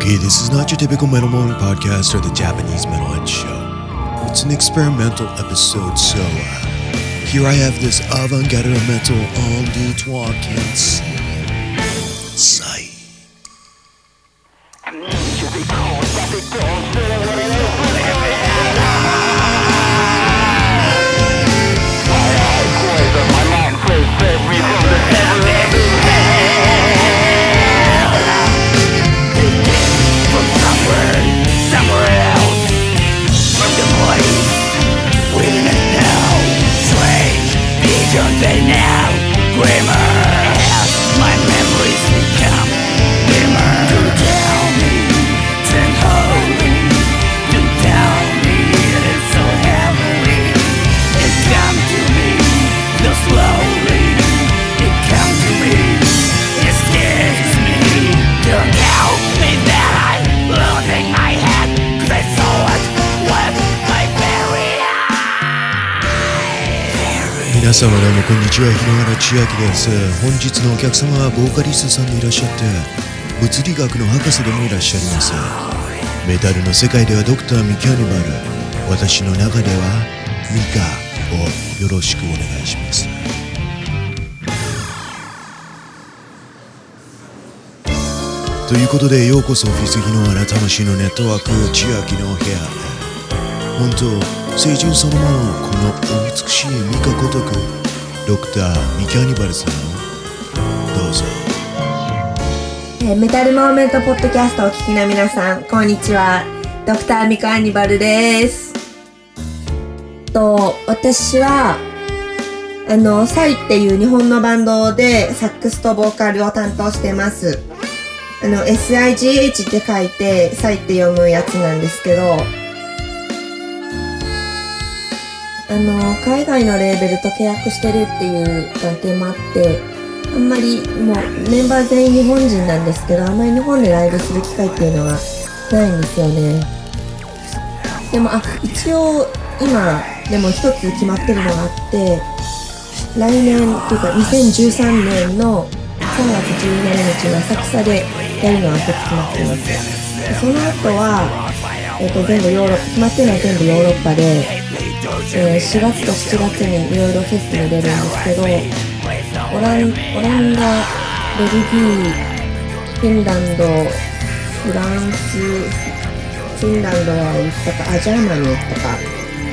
Okay, this is not your typical Metal Moment podcast or the Japanese Metalhead show. It's an experimental episode, so uh, here I have this avant-garde metal on the trois can't see. They Screamer 皆様どうもこんにちは日野原千秋です。本日のお客様はボーカリストさんでいらっしゃって物理学の博士でもいらっしゃいます。メタルの世界ではドクターミキャニバル。私の中ではミカをよろしくお願いします。ということでようこそフィス日野原魂のネットワーク千秋の部屋へ。本当清純そのものこの美しいミカごとくドクターミキャニバルさんどうぞえーメタルモーメントポッドキャストをお聞きの皆さん、こんにちは。ドクターミカアニバルです。と、私は、あの、サイっていう日本のバンドでサックスとボーカルを担当してます。あの、SIGH って書いて、サイって読むやつなんですけど、あの、海外のレーベルと契約してるっていう関係もあって、あんまりもうメンバー全員日本人なんですけど、あんまり日本でライブする機会っていうのはないんですよね。でも、あ、一応今、でも一つ決まってるのがあって、来年っていうか2013年の3月17日に浅草でやるのは一つ決まってます。その後は、えっと全部ヨーロッパ、決まってるのは全部ヨーロッパで、えー4月と7月にいろいろフェスに出るんですけど、オランオランダ、ベルギー、フィンランド、フランス、フィンランドは行ったか、あ、 Germany 行ったか、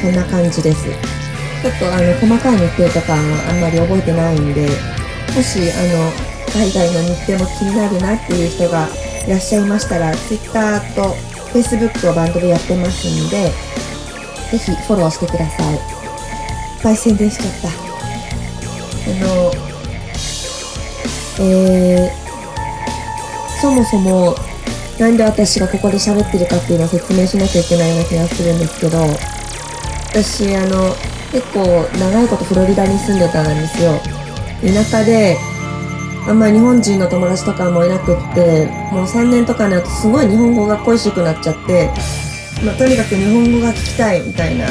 こんな感じです。ちょっとあの、細かい日程とかはあんまり覚えてないんで、もし、あの、海外の日程も気になるなっていう人がいらっしゃいましたら、Twitter と Facebook をバンドでやってますんで、ぜひフォローしてください。いっぱい宣伝しちゃった。あの、えー、そもそも、なんで私がここで喋ってるかっていうのを説明しなきゃいけないような気がするんですけど、私、あの、結構長いことフロリダに住んでたんですよ。田舎で、あんまり日本人の友達とかもいなくって、もう3年とかになるとすごい日本語が恋しくなっちゃって、まあ、とにかく日本語が聞きたいみたいな、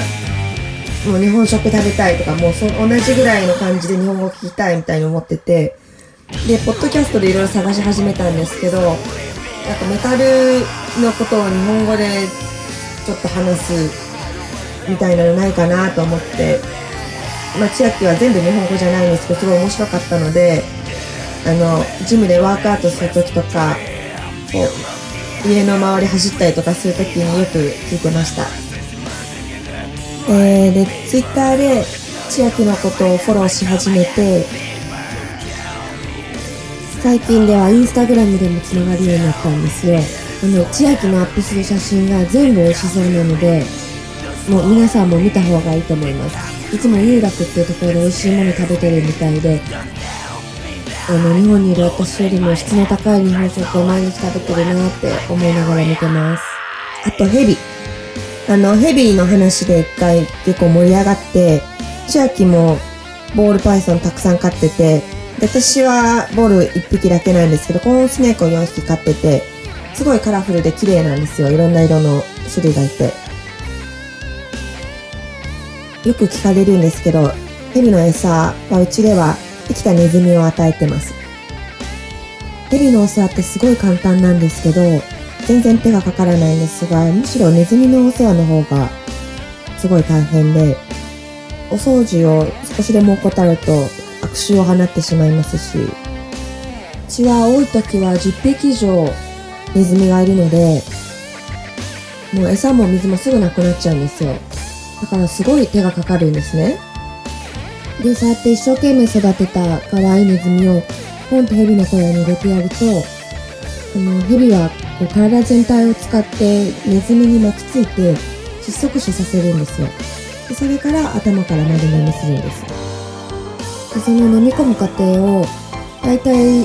もう日本食食べたいとか、もうそ同じぐらいの感じで日本語聞きたいみたいに思ってて、で、ポッドキャストでいろいろ探し始めたんですけど、なんかメタルのことを日本語でちょっと話すみたいなのないかなと思って、まあ、千秋は全部日本語じゃないんですけど、すごい面白かったので、あの、ジムでワークアウトするときとか、こう、家の周り走ったりとかするときによく聞いてました。えー、で、ツイッターで千秋のことをフォローし始めて、最近ではインスタグラムでもつながるようになったんですよ。あの、千秋のアップする写真が全部美味しそうなので、もう皆さんも見た方がいいと思います。いつも有楽っていうところで美味しいもの食べてるみたいで、あの、日本にいる私よりも質の高い日本食を毎日食べてるなって思いながら見てます。あと、ヘビ。あの、ヘビの話で一回結構盛り上がって、千秋もボールパイソンたくさん飼ってて、私はボール1匹だけなんですけど、コーンスネークを4匹飼ってて、すごいカラフルで綺麗なんですよ。いろんな色の種類がいて。よく聞かれるんですけど、ヘビの餌はうちではきたネズミを与えてます。ヘビのお世話ってすごい簡単なんですけど、全然手がかからないんですが、むしろネズミのお世話の方がすごい大変で、お掃除を少しでも怠ると悪臭を放ってしまいますし、うちは多い時は10匹以上ネズミがいるので、もう餌も水もすぐなくなっちゃうんですよ。だからすごい手がかかるんですね。で、そうやって一生懸命育てた可愛いネズミをポンとヘビの小屋に入れてやると、あの、ヘビはこう体全体を使ってネズミに巻きついて窒息死させるんですよ。でそれから頭から丸飲みするんです。で、その飲み込む過程を、だいたい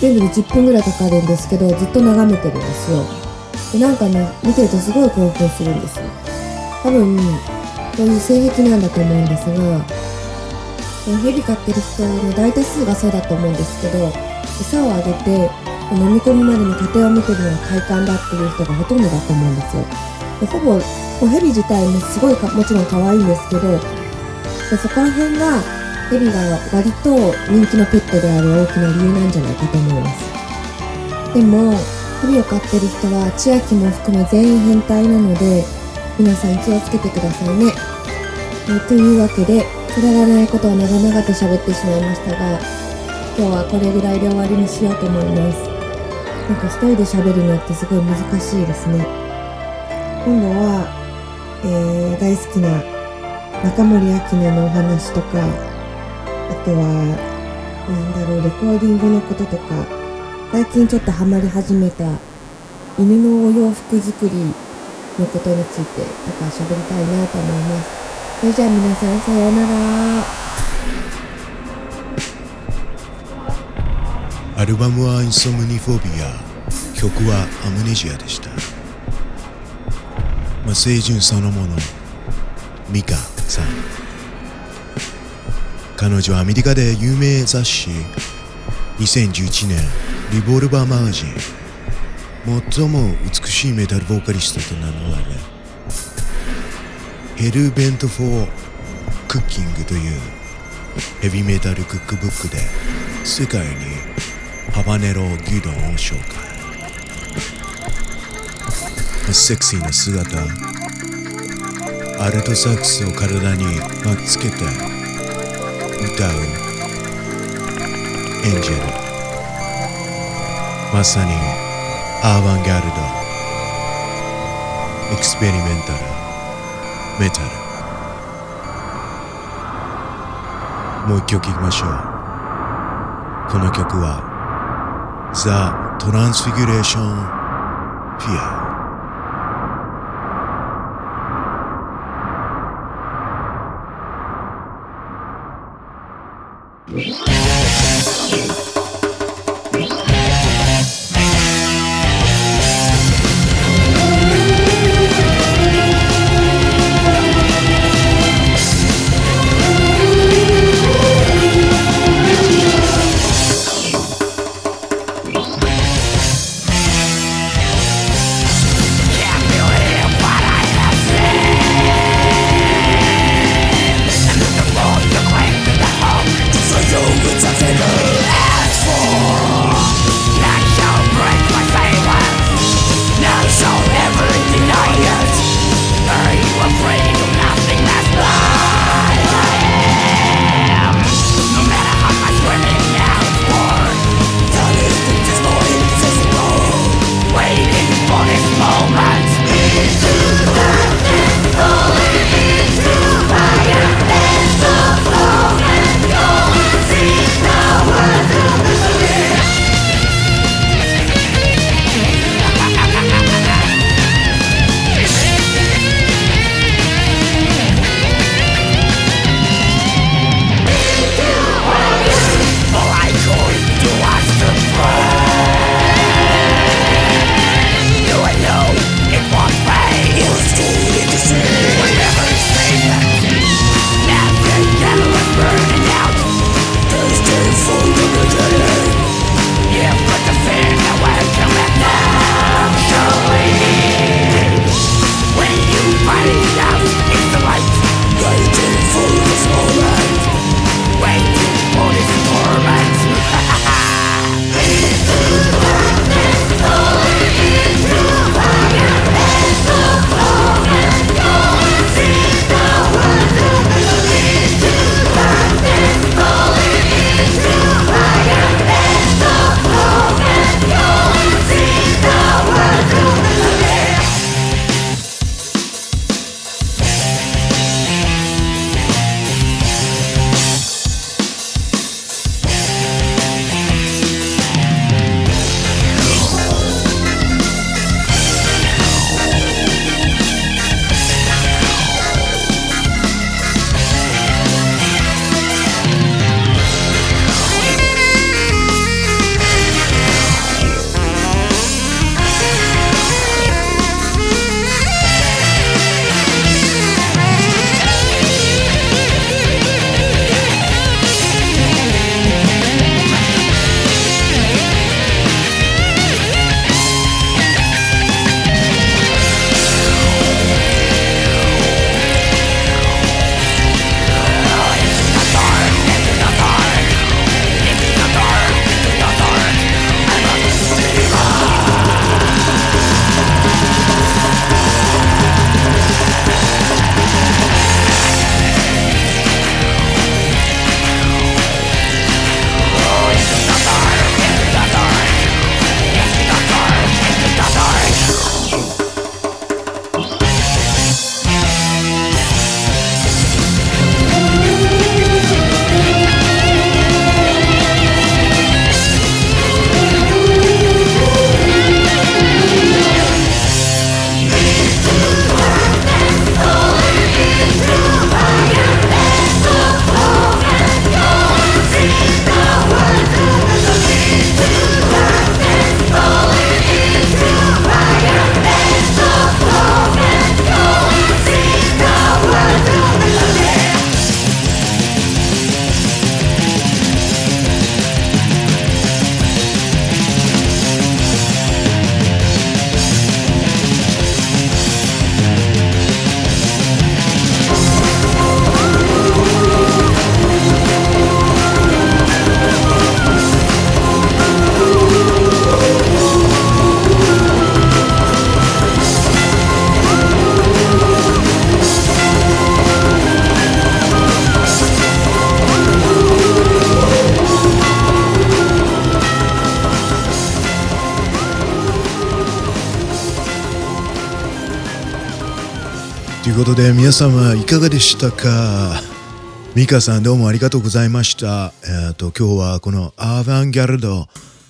全部で10分ぐらいかかるんですけど、ずっと眺めてるんですよ。で、なんかね、見てるとすごい興奮するんですよ。多分、こういう性癖なんだと思うんですが、ヘビ飼ってる人の大多数がそうだと思うんですけど、餌をあげて、飲み込むまでの過程を見てるのが快感だっていう人がほとんどだと思うんですよ。でほぼ、もうヘビ自体もすごいもちろん可愛いんですけど、でそこら辺がヘビが割と人気のペットである大きな理由なんじゃないかと思います。でも、ヘビを飼ってる人は千秋も含め全員変態なので、皆さん気をつけてくださいね。というわけで、くだらないことを長々と喋ってしまいましたが、今日はこれぐらいで終わりにしようと思います。なんか一人で喋るのってすごい難しいですね。今度は、えー、大好きな中森明菜のお話とか、あとは、なんだろう、レコーディングのこととか、最近ちょっとハマり始めた犬のお洋服作りのことについてとか喋りたいなと思います。それじゃあ皆さんさようなら。アルバムはインソムニフォビア。曲はアムネジアでした、まあ、清純そのもの。ミカさん。彼女はアメリカで有名雑誌。2011年。リボルバーマガジン。最も美しいメタルボーカリストと名乗られ。ヘルベント・フォー・クッキングというヘビメタルクックブックで世界にハバネロ牛丼を紹介。セクシーな姿。アルトサックスを体に巻きつけて歌う。エンジェル。まさにアーバンギャルド。エクスペリメンタル。メタル。もう一曲いきましょう。この曲は「ザ・トランスフィギュレーション・フィア」いうことで皆様いかがでしたか？ミカさんどうもありがとうございました。えっ、と今日はこのアーバンギャルド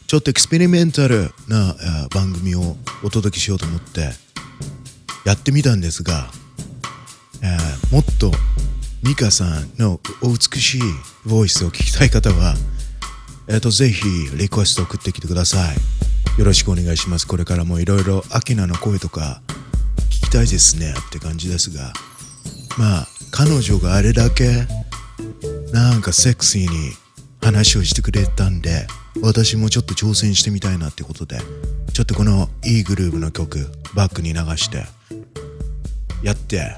ちょっとエクスペリメンタルな、え番組をお届けしようと思ってやってみたんですが、えーもっとミカさんのお美しいボイスを聞きたい方は、えっ、とぜひリクエスト送ってきてください。よろしくお願いします。これからもいろいろアキナの声とか聞きたいですねって感じですがまあ彼女があれだけなんかセクシーに話をしてくれたんで私もちょっと挑戦してみたいなってことでちょっとこのいいグルーヴの曲バックに流してやって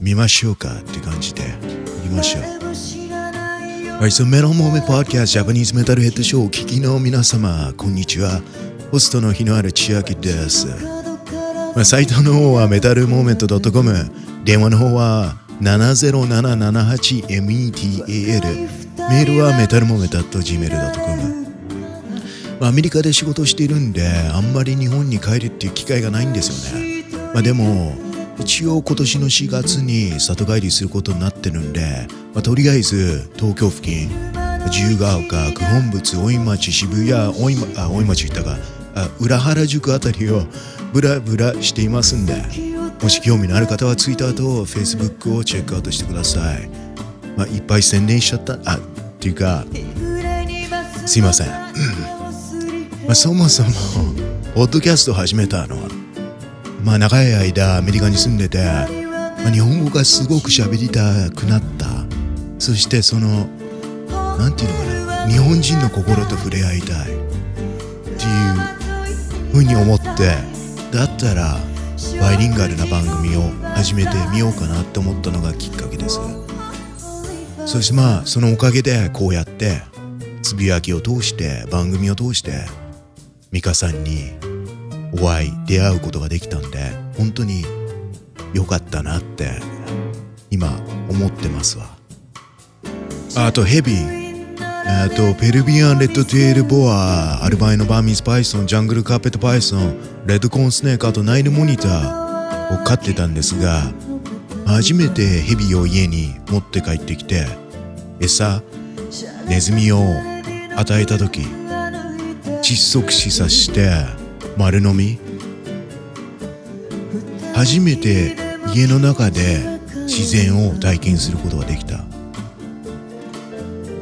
みましょうかって感じでいきましょう。Alright, so Metal Moment Podcast ジャパニーズメタルヘッドショーをお聞きの皆様こんにちは。ホストの日のある千秋です。まあ、サイトの方はメタルモーメント .com 電話の方は 70778METAL メールはメタルモーメント .gmail.com まあ、アメリカで仕事しているんであんまり日本に帰るっていう機会がないんですよね、まあ、でも一応今年の4月に里帰りすることになってるんで、まあ、とりあえず東京付近自由が丘九本仏大井町渋谷大井,、あ大井町行ったか。あ裏原宿あたりをブラブラしていますんでもし興味のある方は Twitter と Facebook をチェックアウトしてください、まあ、いっぱい宣伝しちゃったあっていうかすいません。まあ、そもそもポッドキャストを始めたのはまあ長い間アメリカに住んでて、まあ、日本語がすごく喋りたくなった。そしてそのなんていうのかな日本人の心と触れ合いたいっていうふうに思ってだったらバイリンガルな番組を始めてみようかなって思ったのがきっかけです。そしてまあそのおかげでこうやってつぶやきを通して番組を通して美香さんにお会い出会うことができたんで本当に良かったなって今思ってますわ。あとヘビえっとペルビアンレッドテールボアアルバイノバーミーズパイソンジャングルカーペットパイソンレッドコーンスネークあとナイルモニターを飼ってたんですが初めてヘビを家に持って帰ってきて餌ネズミを与えた時窒息死さして丸飲み。初めて家の中で自然を体験することができた。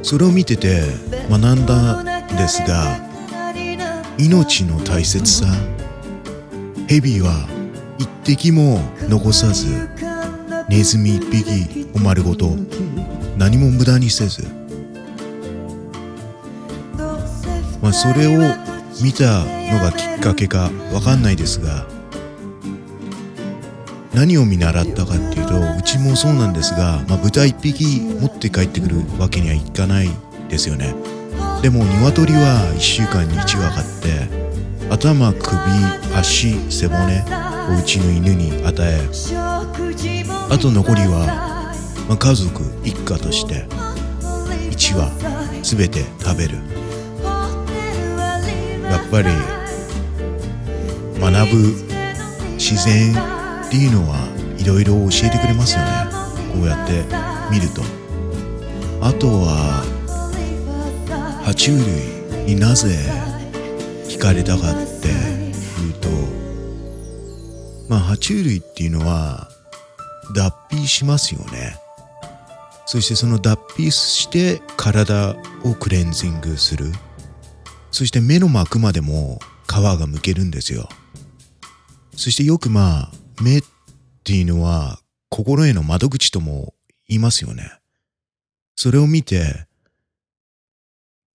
それを見てて学んだんですが命の大切さ蛇は一滴も残さずネズミ一匹を丸ごと何も無駄にせずまあそれを見たのがきっかけかわかんないですが何を見習ったかっていうとうちもそうなんですが、まあ、豚一匹持って帰ってくるわけにはいかないですよね。でも鶏は1週間に1羽買って頭首足背骨をうちの犬に与えあと残りは、まあ、家族一家として1羽全て食べる。やっぱり学ぶ自然っていうのはいろいろ教えてくれますよね。こうやって見ると。あとは爬虫類になぜ惹かれたかっていうとまあ爬虫類っていうのは脱皮しますよね。そしてその脱皮して体をクレンジングする。そして目の膜までも皮が剥けるんですよ。そしてよくまあ目っていうのは心への窓口とも言いますよね。それを見て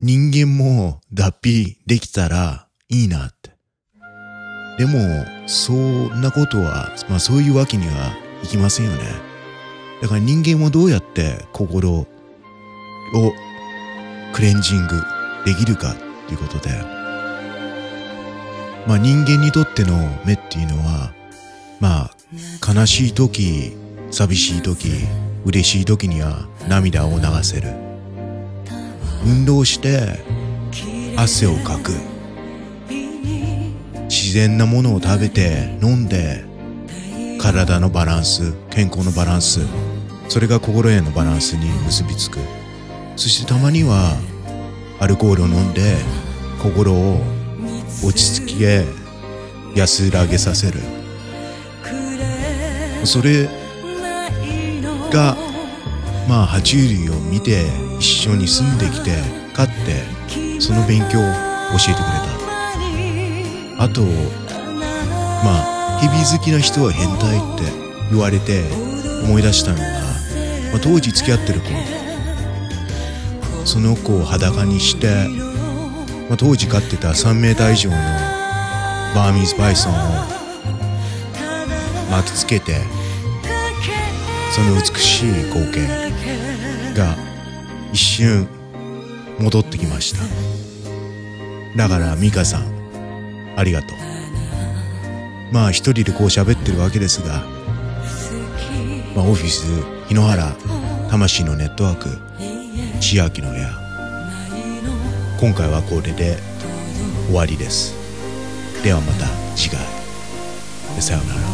人間も脱皮できたらいいなって。でもそんなことは、まあ、そういうわけにはいきませんよね。だから人間はどうやって心をクレンジングできるかっていうことで。まあ人間にとっての目っていうのはまあ悲しい時寂しい時嬉しい時には涙を流せる。運動して汗をかく。自然なものを食べて飲んで体のバランス健康のバランスそれが心へのバランスに結びつく。そしてたまにはアルコールを飲んで心を落ち着け安らげさせる。それがまあ爬虫類を見て一緒に住んできて飼ってその勉強を教えてくれた。あとまあヘビ好きな人は変態って言われて思い出したのが、まあ、当時付き合ってる子。その子を裸にして、まあ、当時飼ってた3メーター以上のバーミーズバイソンを巻きつけてその美しい光景が一瞬戻ってきました。だから美香さんありがとう。まあ一人でこう喋ってるわけですが、まあ、オフィス日野原魂のネットワーク千秋の部屋。今回はこれで終わりです。ではまた次回。さようなら。